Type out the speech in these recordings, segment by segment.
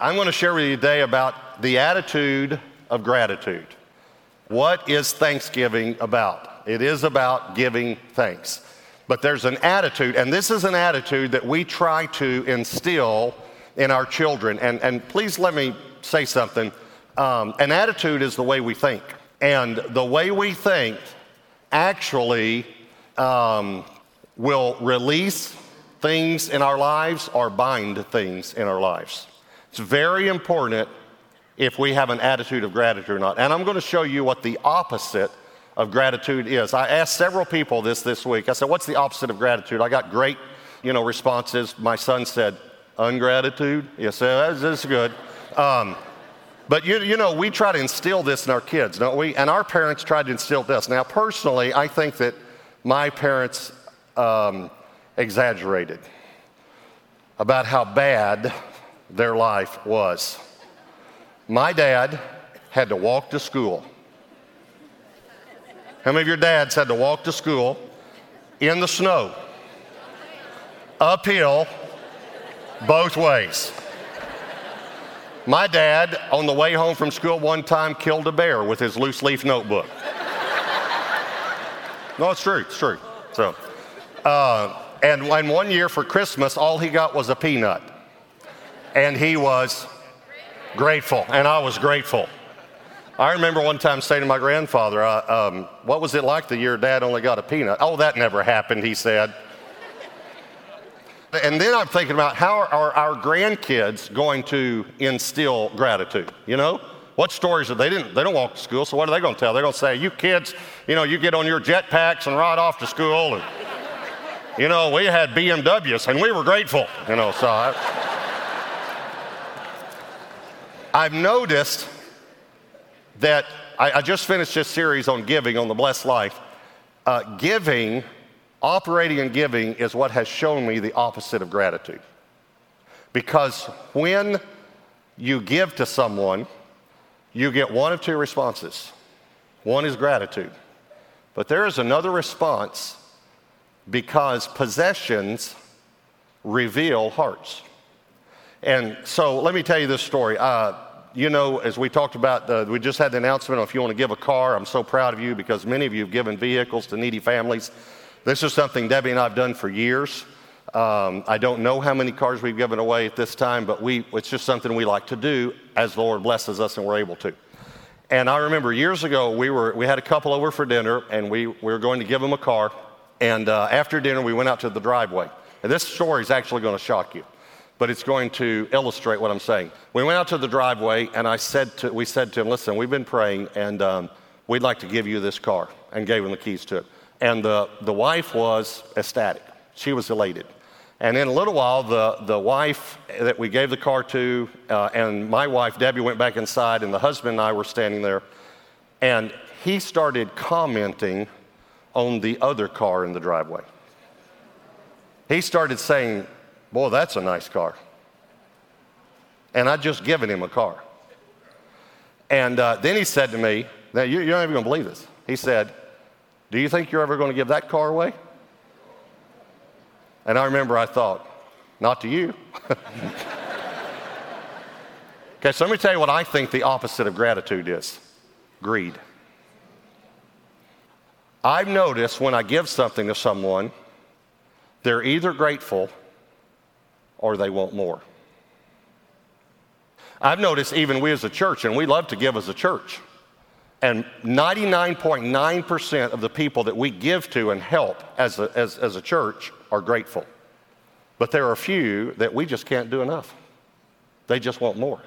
I'm going to share with you today about the attitude of gratitude. What is Thanksgiving about? It is about giving thanks. But there's an attitude, and this is an attitude that we try to instill in our children. And, and please let me say something. Um, an attitude is the way we think. And the way we think actually um, will release things in our lives or bind things in our lives. It's very important if we have an attitude of gratitude or not. And I'm going to show you what the opposite of gratitude is. I asked several people this this week. I said, "What's the opposite of gratitude?" I got great, you know, responses. My son said, "Ungratitude." Yes, that's, that's good. Um, but you, you know, we try to instill this in our kids, don't we? And our parents tried to instill this. Now, personally, I think that my parents um, exaggerated about how bad their life was. My dad had to walk to school. How many of your dads had to walk to school in the snow, uphill, both ways? My dad, on the way home from school one time, killed a bear with his loose leaf notebook. no, it's true, it's true. So, uh, and, and one year for Christmas, all he got was a peanut. And he was grateful, and I was grateful. I remember one time saying to my grandfather, uh, um, What was it like the year dad only got a peanut? Oh, that never happened, he said. And then I'm thinking about how are our grandkids going to instill gratitude? You know, what stories are they didn't they don't walk to school, so what are they going to tell? They're going to say, "You kids, you know, you get on your jetpacks and ride off to school, and you know, we had BMWs and we were grateful." You know, so I, I've noticed that I, I, just finished this series on giving on the blessed life. Uh, giving Operating and giving is what has shown me the opposite of gratitude. Because when you give to someone, you get one of two responses. One is gratitude, but there is another response because possessions reveal hearts. And so let me tell you this story. Uh, you know, as we talked about, uh, we just had the announcement if you want to give a car. I'm so proud of you because many of you have given vehicles to needy families. This is something Debbie and I have done for years. Um, I don't know how many cars we've given away at this time, but we, it's just something we like to do as the Lord blesses us and we're able to. And I remember years ago, we, were, we had a couple over for dinner and we, we were going to give them a car. And uh, after dinner, we went out to the driveway. And this story is actually going to shock you, but it's going to illustrate what I'm saying. We went out to the driveway and I said to, we said to him, listen, we've been praying and um, we'd like to give you this car and gave him the keys to it. And the, the wife was ecstatic. She was elated. And in a little while, the, the wife that we gave the car to, uh, and my wife, Debbie, went back inside, and the husband and I were standing there. And he started commenting on the other car in the driveway. He started saying, Boy, that's a nice car. And I'd just given him a car. And uh, then he said to me, Now, you're not even going to believe this. He said, do you think you're ever going to give that car away? And I remember I thought, not to you. okay, so let me tell you what I think the opposite of gratitude is greed. I've noticed when I give something to someone, they're either grateful or they want more. I've noticed even we as a church, and we love to give as a church. And 99.9% of the people that we give to and help as a, as, as a church are grateful. But there are a few that we just can't do enough. They just want more.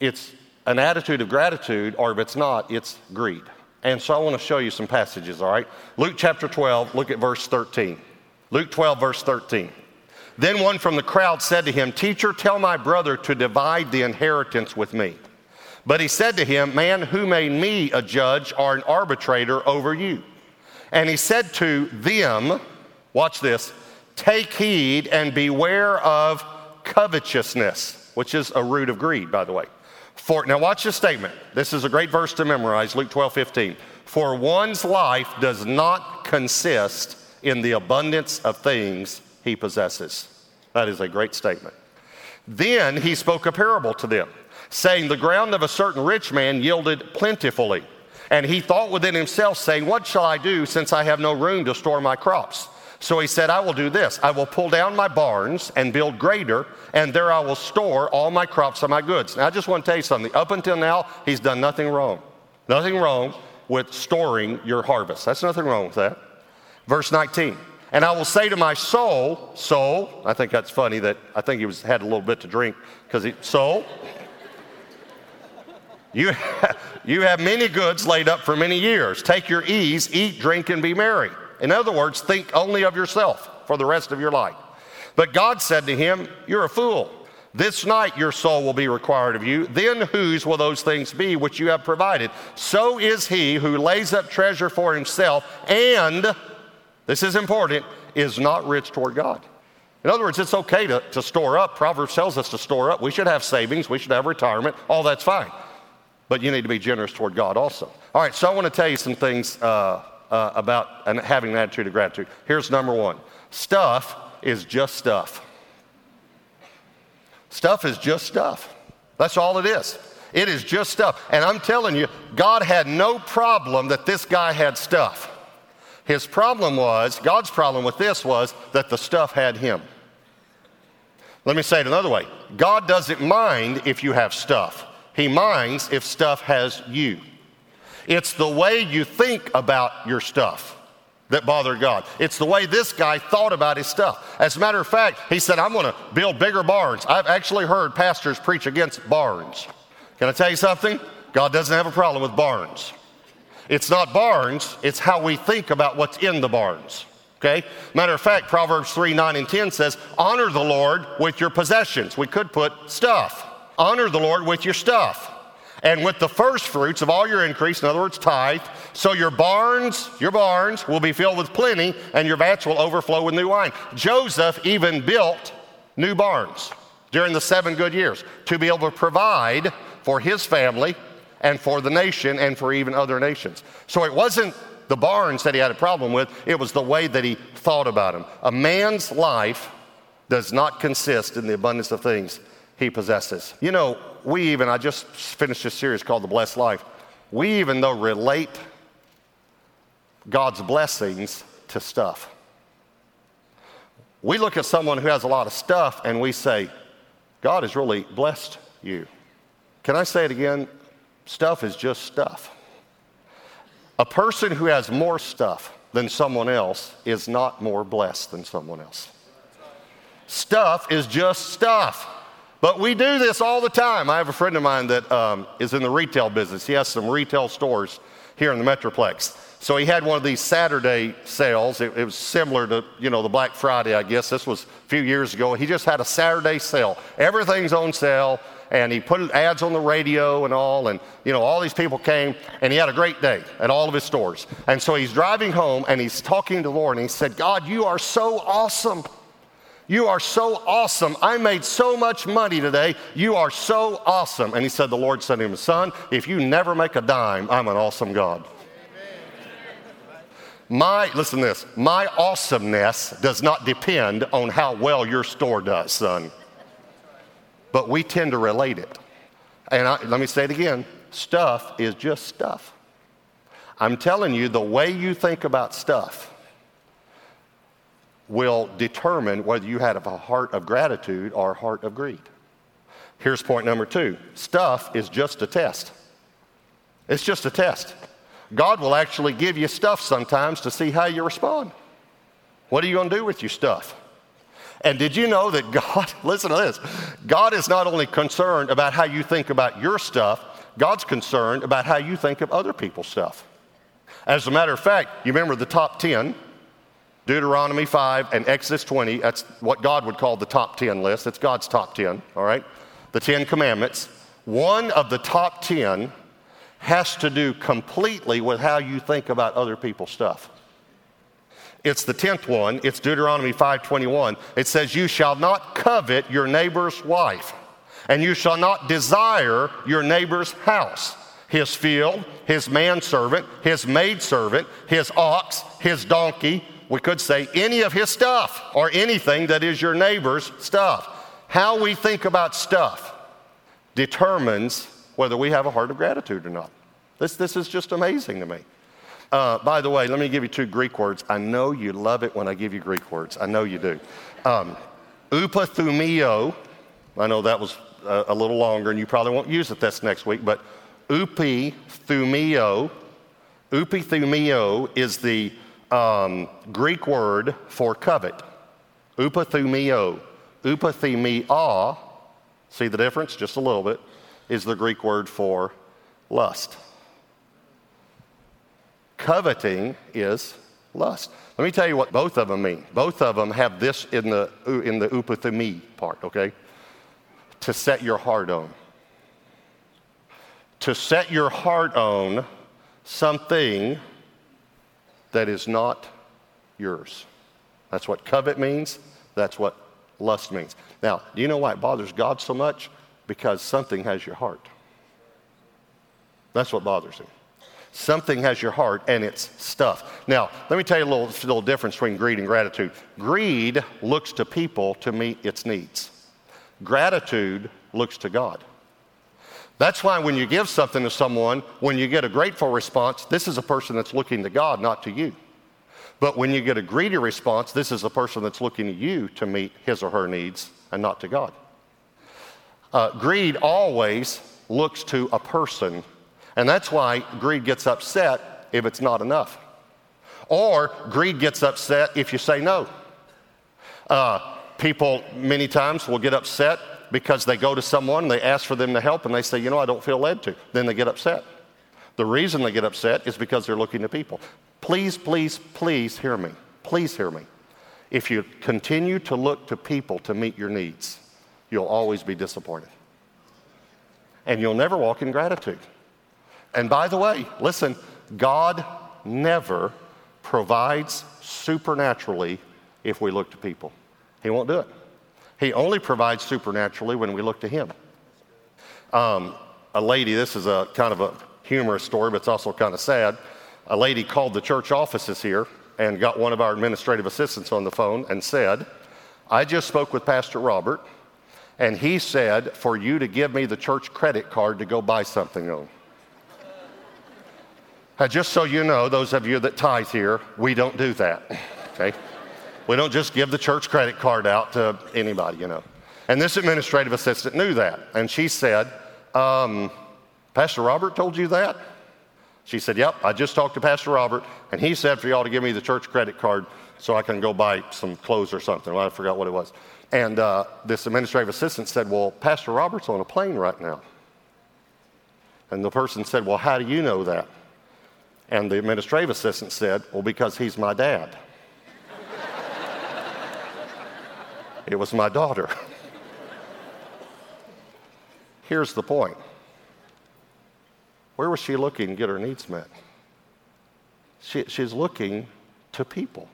It's an attitude of gratitude, or if it's not, it's greed. And so I want to show you some passages, all right? Luke chapter 12, look at verse 13. Luke 12, verse 13. Then one from the crowd said to him, Teacher, tell my brother to divide the inheritance with me. But he said to him, Man, who made me a judge or an arbitrator over you? And he said to them, Watch this, take heed and beware of covetousness, which is a root of greed, by the way. For, now, watch this statement. This is a great verse to memorize Luke 12 15. For one's life does not consist in the abundance of things he possesses. That is a great statement. Then he spoke a parable to them, saying, The ground of a certain rich man yielded plentifully. And he thought within himself, saying, What shall I do since I have no room to store my crops? So he said, I will do this. I will pull down my barns and build greater, and there I will store all my crops and my goods. Now, I just want to tell you something. Up until now, he's done nothing wrong. Nothing wrong with storing your harvest. That's nothing wrong with that. Verse 19. And I will say to my soul, soul, I think that's funny that I think he was, had a little bit to drink because he, soul, you, you have many goods laid up for many years. Take your ease, eat, drink, and be merry. In other words, think only of yourself for the rest of your life. But God said to him, You're a fool. This night your soul will be required of you. Then whose will those things be which you have provided? So is he who lays up treasure for himself and, this is important, is not rich toward God. In other words, it's okay to, to store up. Proverbs tells us to store up. We should have savings, we should have retirement. All that's fine. But you need to be generous toward God also. All right, so I want to tell you some things uh, uh, about and having an attitude of gratitude. Here's number one stuff is just stuff. Stuff is just stuff. That's all it is. It is just stuff. And I'm telling you, God had no problem that this guy had stuff. His problem was, God's problem with this was that the stuff had him. Let me say it another way God doesn't mind if you have stuff, He minds if stuff has you. It's the way you think about your stuff that bothered God. It's the way this guy thought about his stuff. As a matter of fact, he said, I'm going to build bigger barns. I've actually heard pastors preach against barns. Can I tell you something? God doesn't have a problem with barns. It's not barns, it's how we think about what's in the barns. Okay? Matter of fact, Proverbs 3 9 and 10 says, Honor the Lord with your possessions. We could put stuff. Honor the Lord with your stuff and with the first fruits of all your increase, in other words, tithe, so your barns, your barns will be filled with plenty, and your vats will overflow with new wine. Joseph even built new barns during the seven good years to be able to provide for his family and for the nation and for even other nations. So it wasn't the barns that he had a problem with, it was the way that he thought about them. A man's life does not consist in the abundance of things he possesses. You know, we even, I just finished a series called The Blessed Life. We even though relate God's blessings to stuff. We look at someone who has a lot of stuff and we say, God has really blessed you. Can I say it again? Stuff is just stuff. A person who has more stuff than someone else is not more blessed than someone else. Stuff is just stuff. But we do this all the time. I have a friend of mine that um, is in the retail business. He has some retail stores here in the Metroplex. So he had one of these Saturday sales. It, it, was similar to, you know, the Black Friday, I guess. This was a few years ago. He just had a Saturday sale. Everything's on sale. And he put ads on the radio and all. And, you know, all these people came. And he had a great day at all of his stores. And so he's driving home and he's talking to the Lord. And he said, God, you are so awesome. You are so awesome. I made so much money today. You are so awesome. And he said, The Lord said to him, Son, if you never make a dime, I'm an awesome God. My, listen to this, my awesomeness does not depend on how well your store does, son. But we tend to relate it. And I, let me say it again stuff is just stuff. I'm telling you, the way you think about stuff will determine whether you have a heart of gratitude or a heart of greed. Here's point number two stuff is just a test. It's just a test. God will actually give you stuff sometimes to see how you respond. What are you going to do with your stuff? And did you know that God, listen to this, God is not only concerned about how you think about your stuff, God's concerned about how you think of other people's stuff. As a matter of fact, you remember the top 10 Deuteronomy 5 and Exodus 20. That's what God would call the top 10 list. That's God's top 10, all right? The 10 commandments. One of the top 10 has to do completely with how you think about other people's stuff. It's the 10th one. It's Deuteronomy 5:21. It says you shall not covet your neighbor's wife, and you shall not desire your neighbor's house, his field, his manservant, his maidservant, his ox, his donkey, we could say any of his stuff or anything that is your neighbor's stuff. How we think about stuff determines whether we have a heart of gratitude or not. This, this is just amazing to me. Uh, by the way, let me give you two Greek words. I know you love it when I give you Greek words. I know you do. Um, upathumio, I know that was a, a, little longer and you probably won't use it this next week, but upithumio, upithumio is the um, Greek word for covet. Upathumio, upathumia, see the difference? Just a little bit, is the Greek word for lust. Coveting is lust. Let me tell you what both of them mean. Both of them have this in the, in the upathumi part, okay? To set your heart on. To set your heart on something that is not yours. That's what covet means. That's what lust means. Now, do you know why it bothers God so much? Because something has your heart. That's what bothers him. Something has your heart and it's stuff. Now, let me tell you a little, little difference between greed and gratitude. Greed looks to people to meet its needs, gratitude looks to God. That's why when you give something to someone, when you get a grateful response, this is a person that's looking to God, not to you. But when you get a greedy response, this is a person that's looking to you to meet his or her needs and not to God. Uh, greed always looks to a person and that's why greed gets upset if it's not enough. Or greed gets upset if you say no. Uh, people many times will get upset because they go to someone, and they ask for them to help, and they say, you know, I don't feel led to. Then they get upset. The reason they get upset is because they're looking to people. Please, please, please hear me. Please hear me. If you continue to look to people to meet your needs, you'll always be disappointed. And you'll never walk in gratitude. And by the way, listen, God never provides supernaturally if we look to people. He won't do it. He only provides supernaturally when we look to Him. Um, a lady, this is a kind of a humorous story, but it's also kind of sad. A lady called the church offices here and got one of our administrative assistants on the phone and said, I just spoke with Pastor Robert, and he said for you to give me the church credit card to go buy something on. Uh, just so you know, those of you that tithe here, we don't do that. Okay? We don't just give the church credit card out to anybody, you know. And this administrative assistant knew that. And she said, um, Pastor Robert told you that? She said, Yep, I just talked to Pastor Robert, and he said for y'all to give me the church credit card so I can go buy some clothes or something. Well, I forgot what it was. And uh, this administrative assistant said, Well, Pastor Robert's on a plane right now. And the person said, Well, how do you know that? And the administrative assistant said, Well, because he's my dad. it was my daughter. Here's the point where was she looking to get her needs met? She, she's looking to people,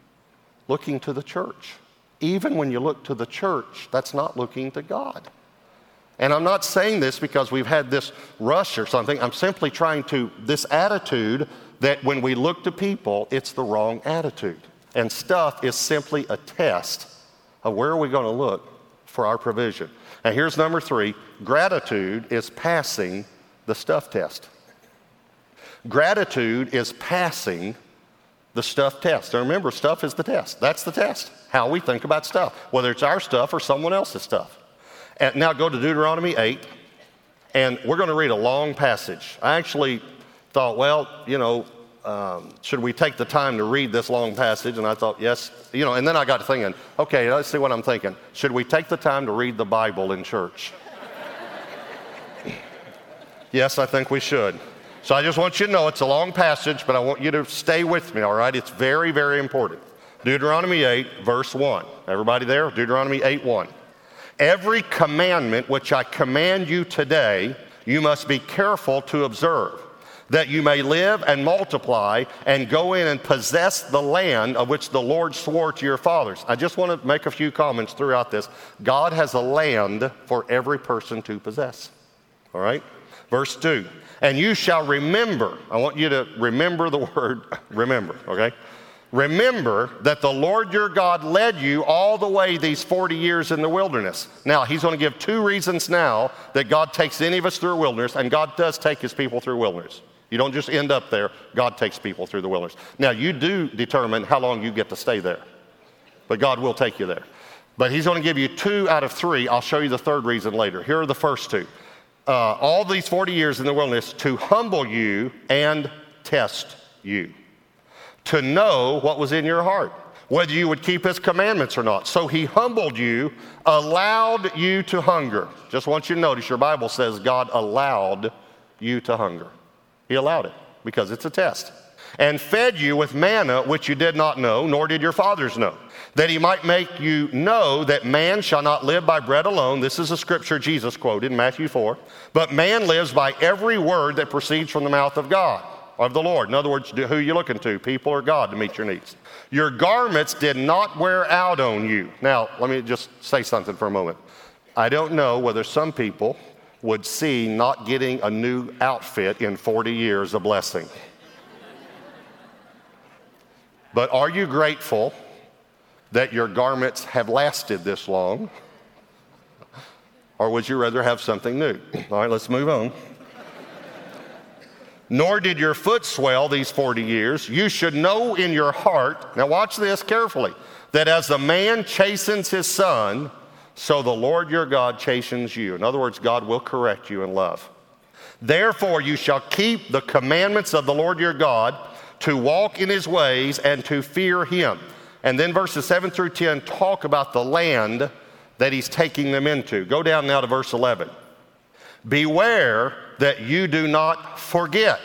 looking to the church. Even when you look to the church, that's not looking to God. And I'm not saying this because we've had this rush or something. I'm simply trying to, this attitude that when we look to people, it's the wrong attitude. And stuff is simply a test of where are we going to look for our provision. And here's number three gratitude is passing the stuff test. Gratitude is passing the stuff test. Now remember, stuff is the test. That's the test. How we think about stuff, whether it's our stuff or someone else's stuff. And now go to Deuteronomy 8, and we're going to read a long passage. I actually thought, well, you know, um, should we take the time to read this long passage? And I thought, yes, you know, and then I got to thinking, okay, let's see what I'm thinking. Should we take the time to read the Bible in church? yes, I think we should. So I just want you to know it's a long passage, but I want you to stay with me, all right? It's very, very important. Deuteronomy 8, verse 1. Everybody there? Deuteronomy 8, 1. Every commandment which I command you today, you must be careful to observe, that you may live and multiply and go in and possess the land of which the Lord swore to your fathers. I just want to make a few comments throughout this. God has a land for every person to possess. All right? Verse 2 And you shall remember, I want you to remember the word remember, okay? Remember that the Lord your God led you all the way these 40 years in the wilderness. Now, he's going to give two reasons now that God takes any of us through a wilderness, and God does take his people through wilderness. You don't just end up there, God takes people through the wilderness. Now, you do determine how long you get to stay there, but God will take you there. But he's going to give you two out of three. I'll show you the third reason later. Here are the first two. Uh, all these 40 years in the wilderness to humble you and test you to know what was in your heart, whether you would keep his commandments or not. So he humbled you, allowed you to hunger. Just want you to notice your Bible says God allowed you to hunger. He allowed it because it's a test. And fed you with manna which you did not know, nor did your fathers know, that he might make you know that man shall not live by bread alone. This is a scripture Jesus quoted in Matthew 4. But man lives by every word that proceeds from the mouth of God of the Lord. In other words, who are you looking to, people or God, to meet your needs? Your garments did not wear out on you. Now, let me just say something for a moment. I don't know whether some people would see not getting a new outfit in 40 years a blessing. but are you grateful that your garments have lasted this long? Or would you rather have something new? All right, let's move on nor did your foot swell these 40 years. You should know in your heart, now watch this carefully, that as a man chastens his son, so the Lord your God chastens you. In other words, God will correct you in love. Therefore, you shall keep the commandments of the Lord your God to walk in his ways and to fear him. And then verses 7 through 10 talk about the land that he's taking them into. Go down now to verse 11. Beware that you do not forget.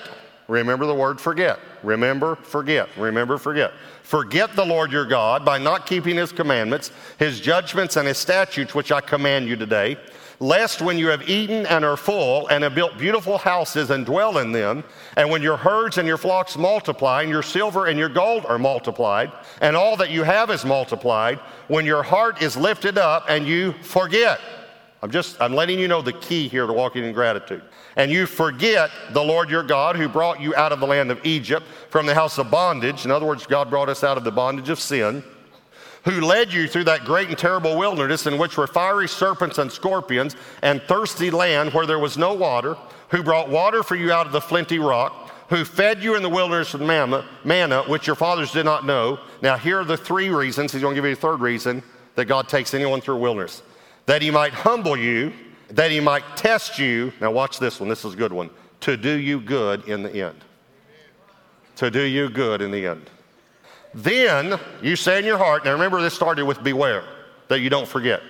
Remember the word forget. Remember, forget. Remember, forget. Forget the Lord your God by not keeping his commandments, his judgments, and his statutes, which I command you today. Lest when you have eaten and are full and have built beautiful houses and dwell in them, and when your herds and your flocks multiply, and your silver and your gold are multiplied, and all that you have is multiplied, when your heart is lifted up and you forget I'm just, I'm letting you know the key here to walking in gratitude. And you forget the Lord your God who brought you out of the land of Egypt from the house of bondage. In other words, God brought us out of the bondage of sin. Who led you through that great and terrible wilderness in which were fiery serpents and scorpions and thirsty land where there was no water, who brought water for you out of the flinty rock, who fed you in the wilderness with manna, manna, which your fathers did not know. Now, here are the three reasons. He's going to give you a third reason that God takes anyone through wilderness that he might humble you, that he might test you. Now, watch this one, this is a good one. To do you good in the end. To do you good in the end. Then you say in your heart, now remember this started with beware, that you don't forget.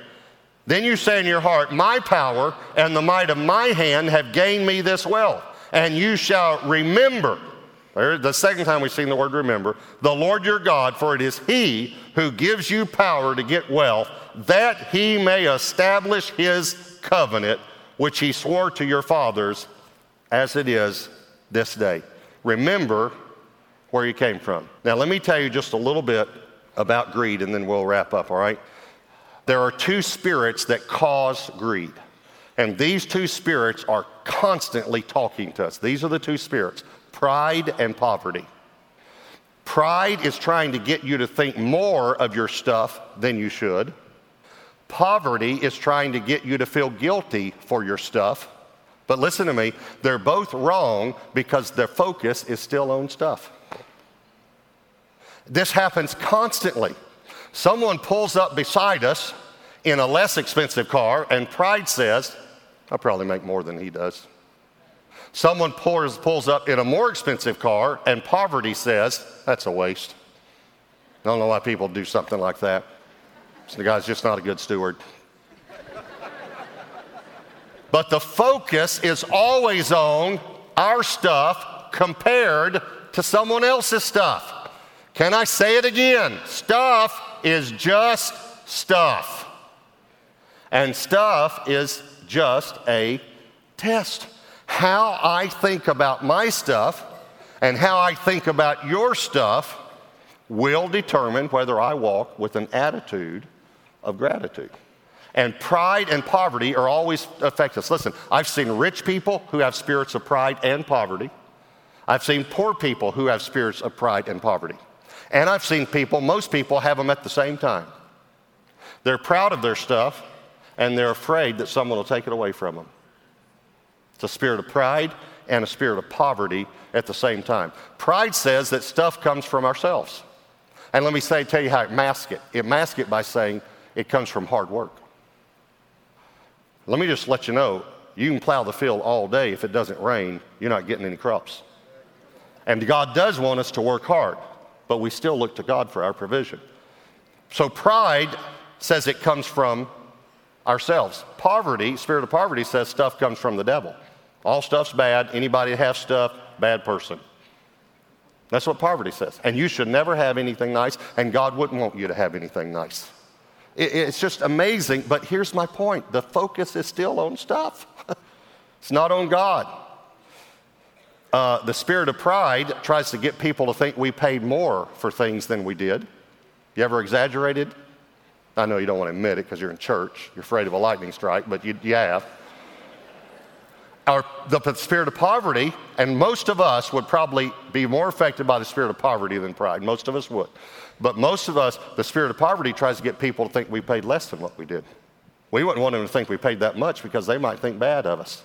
Then you say in your heart, My power and the might of my hand have gained me this wealth. And you shall remember, the second time we've seen the word remember, the Lord your God, for it is He who gives you power to get wealth that he may establish his covenant, which he swore to your fathers, as it is this day. Remember where you came from. Now, let me tell you just a little bit about greed, and then we'll wrap up, all right? There are two spirits that cause greed. And these two spirits are constantly talking to us. These are the two spirits pride and poverty. Pride is trying to get you to think more of your stuff than you should. Poverty is trying to get you to feel guilty for your stuff. But listen to me, they're both wrong because their focus is still on stuff. This happens constantly. Someone pulls up beside us in a less expensive car, and pride says, I'll probably make more than he does. Someone pulls, pulls up in a more expensive car, and poverty says, That's a waste. I don't know why people do something like that. The guy's just not a good steward. but the focus is always on our stuff compared to someone else's stuff. Can I say it again? Stuff is just stuff. And stuff is just a test. How I think about my stuff and how I think about your stuff will determine whether I walk with an attitude of gratitude. And pride and poverty are always affect us. Listen, I've seen rich people who have spirits of pride and poverty. I've seen poor people who have spirits of pride and poverty. And I've seen people, most people have them at the same time. They're proud of their stuff and they're afraid that someone will take it away from them. It's a spirit of pride and a spirit of poverty at the same time. Pride says that stuff comes from ourselves. And let me say, tell you how it masks it. It masks it by saying it comes from hard work. Let me just let you know you can plow the field all day. If it doesn't rain, you're not getting any crops. And God does want us to work hard, but we still look to God for our provision. So pride says it comes from ourselves. Poverty, spirit of poverty, says stuff comes from the devil. All stuff's bad. Anybody that has stuff, bad person. That's what poverty says. And you should never have anything nice, and God wouldn't want you to have anything nice. It, it's just amazing, but here's my point the focus is still on stuff, it's not on God. Uh, the spirit of pride tries to get people to think we paid more for things than we did. You ever exaggerated? I know you don't want to admit it because you're in church. You're afraid of a lightning strike, but you, you have. Our, the, the spirit of poverty, and most of us would probably be more affected by the spirit of poverty than pride. Most of us would. But most of us, the spirit of poverty tries to get people to think we paid less than what we did. We wouldn't want them to think we paid that much because they might think bad of us.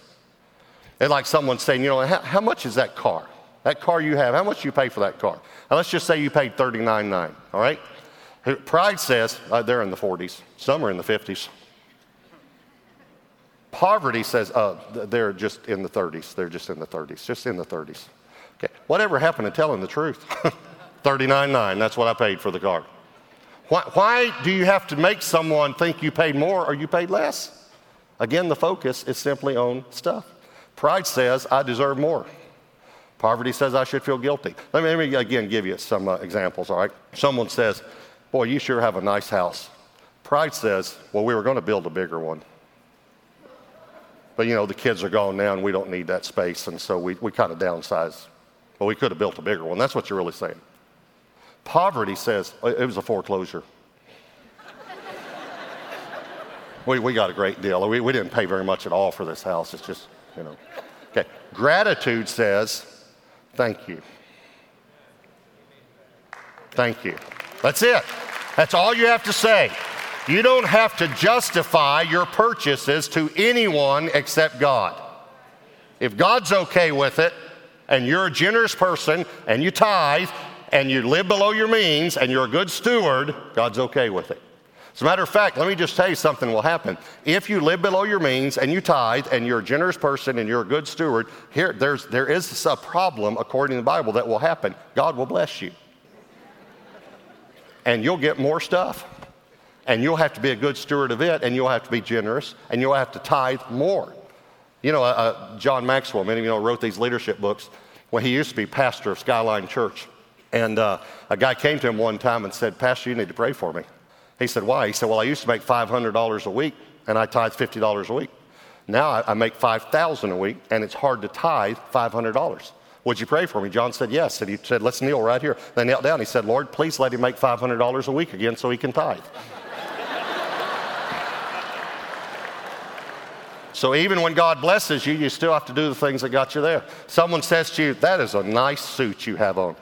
It's like someone saying, you know, how, how much is that car? That car you have, how much do you pay for that car? Now let's just say you paid $39.9, all right? Pride says uh, they're in the 40s, some are in the 50s. Poverty says uh, they're just in the 30s. They're just in the 30s, just in the 30s. Okay, whatever happened to telling the truth? 39.9, that's what I paid for the car. Why, why do you have to make someone think you paid more or you paid less? Again, the focus is simply on stuff. Pride says, I deserve more. Poverty says I should feel guilty. Let me, let me again give you some uh, examples, all right? Someone says, Boy, you sure have a nice house. Pride says, Well, we were going to build a bigger one. But you know, the kids are gone now and we don't need that space, and so we, we kind of downsize. But we could have built a bigger one. That's what you're really saying. Poverty says oh, it was a foreclosure. we, we got a great deal. We, we didn't pay very much at all for this house. It's just, you know. Okay. Gratitude says, thank you. Thank you. That's it. That's all you have to say. You don't have to justify your purchases to anyone except God. If God's okay with it, and you're a generous person, and you tithe, and you live below your means, and you're a good steward, God's okay with it. As a matter of fact, let me just tell you something will happen. If you live below your means and you tithe and you're a generous person and you're a good steward, here there's, there is a problem according to the Bible that will happen. God will bless you and you'll get more stuff. And you'll have to be a good steward of it, and you'll have to be generous, and you'll have to tithe more. You know, uh, uh, John Maxwell, many of you know, wrote these leadership books. when he used to be pastor of Skyline Church. And uh, a guy came to him one time and said, Pastor, you need to pray for me. He said, Why? He said, Well, I used to make $500 a week, and I tithe $50 a week. Now I, I make 5000 a week, and it's hard to tithe $500. Would you pray for me? John said, Yes. And he said, Let's kneel right here. They knelt down. He said, Lord, please let him make $500 a week again so he can tithe. so even when God blesses you, you still have to do the things that got you there. Someone says to you, That is a nice suit you have on.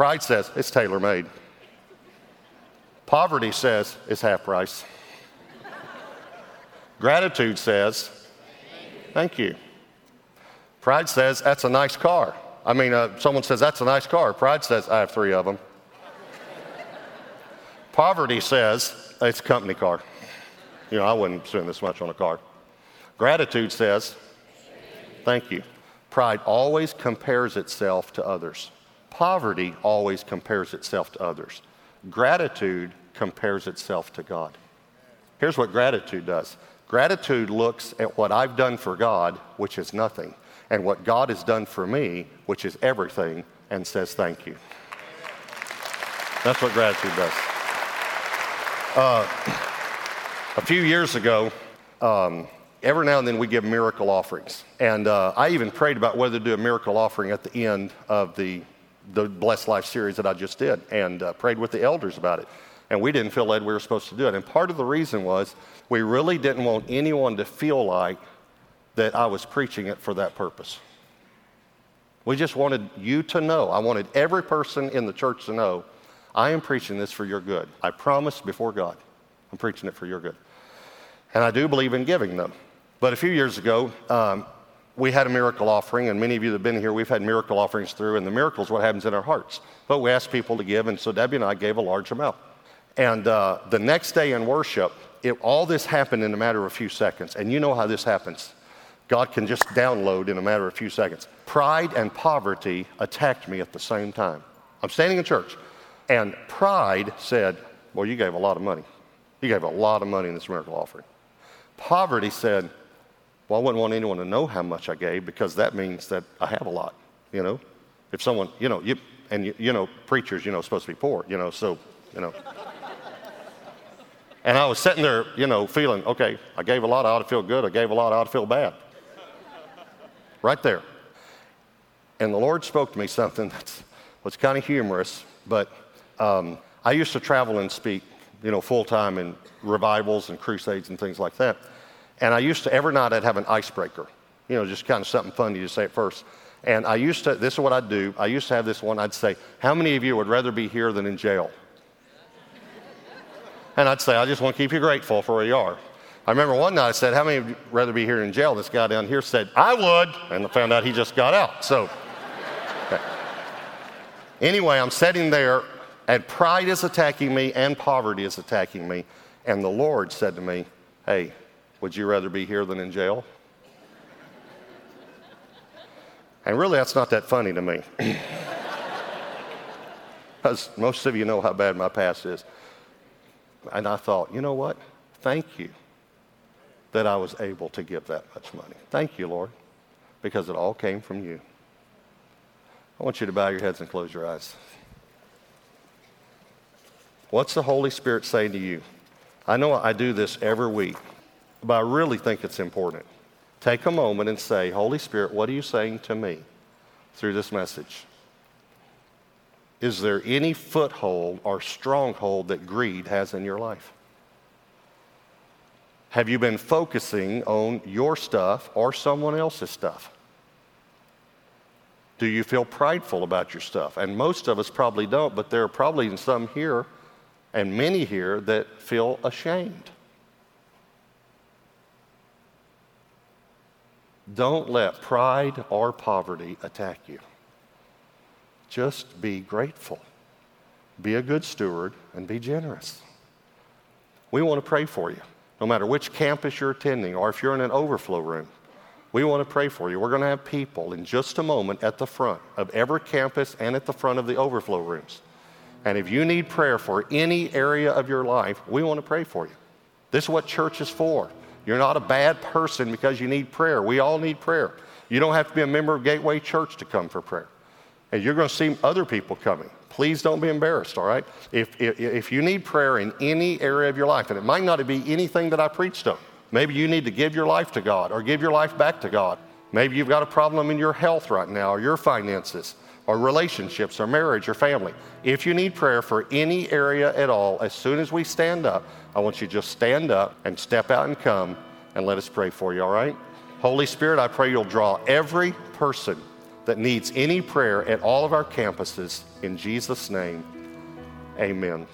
Pride says, It's tailor made. Poverty says, It's half price. Gratitude says, Thank you. Pride says, That's a nice car. I mean, uh, someone says, that's a nice car. Pride says, I have three of them. Poverty says, it's a company car. You know, I wouldn't spend this much on a car. Gratitude says, thank you. Pride always compares itself to others. Poverty always compares itself to others. Gratitude compares itself to God. Here's what gratitude does gratitude looks at what I've done for God, which is nothing, and what God has done for me, which is everything, and says thank you. That's what gratitude does. Uh, a few years ago, um, every now and then we give miracle offerings. And uh, I even prayed about whether to do a miracle offering at the end of the, the Blessed Life series that I just did and uh, prayed with the elders about it. And we didn't feel that we were supposed to do it. And part of the reason was we really didn't want anyone to feel like that I was preaching it for that purpose. We just wanted you to know. I wanted every person in the church to know I am preaching this for your good. I promise before God, I'm preaching it for your good. And I do believe in giving them. But a few years ago, um, we had a miracle offering, and many of you that have been here, we've had miracle offerings through, and the miracle is what happens in our hearts. But we asked people to give, and so Debbie and I gave a large amount. And uh, the next day in worship, it, all this happened in a matter of a few seconds. And you know how this happens. God can just download in a matter of a few seconds. Pride and poverty attacked me at the same time. I'm standing in church, and pride said, Well, you gave a lot of money. You gave a lot of money in this miracle offering. Poverty said, Well, I wouldn't want anyone to know how much I gave because that means that I have a lot, you know? If someone, you know, you, and you, you know, preachers, you know, supposed to be poor, you know, so, you know. And I was sitting there, you know, feeling, okay, I gave a lot, I ought to feel good. I gave a lot, I ought to feel bad. Right there. And the Lord spoke to me something that was kind of humorous, but um, I used to travel and speak, you know, full time in revivals and crusades and things like that. And I used to, every night I'd have an icebreaker, you know, just kind of something funny to say at first. And I used to, this is what I'd do. I used to have this one, I'd say, How many of you would rather be here than in jail? And I'd say, I just want to keep you grateful for where you are. I remember one night I said, How many would rather be here in jail? This guy down here said, I would. And I found out he just got out. So, okay. anyway, I'm sitting there, and pride is attacking me, and poverty is attacking me. And the Lord said to me, Hey, would you rather be here than in jail? And really, that's not that funny to me. Because most of you know how bad my past is. And I thought, you know what? Thank you that I was able to give that much money. Thank you, Lord, because it all came from you. I want you to bow your heads and close your eyes. What's the Holy Spirit saying to you? I know I do this every week, but I really think it's important. Take a moment and say, Holy Spirit, what are you saying to me through this message? Is there any foothold or stronghold that greed has in your life? Have you been focusing on your stuff or someone else's stuff? Do you feel prideful about your stuff? And most of us probably don't, but there are probably some here and many here that feel ashamed. Don't let pride or poverty attack you. Just be grateful. Be a good steward and be generous. We want to pray for you, no matter which campus you're attending or if you're in an overflow room. We want to pray for you. We're going to have people in just a moment at the front of every campus and at the front of the overflow rooms. And if you need prayer for any area of your life, we want to pray for you. This is what church is for. You're not a bad person because you need prayer. We all need prayer. You don't have to be a member of Gateway Church to come for prayer and you're going to see other people coming. Please don't be embarrassed, all right? If, if, if, you need prayer in any area of your life, and it might not be anything that I preached on, maybe you need to give your life to God or give your life back to God. Maybe you've got a problem in your health right now or your finances or relationships or marriage or family. If you need prayer for any area at all, as soon as we stand up, I want you to just stand up and step out and come and let us pray for you, all right? Holy Spirit, I pray you'll draw every person that needs any prayer at all of our campuses. In Jesus' name, amen.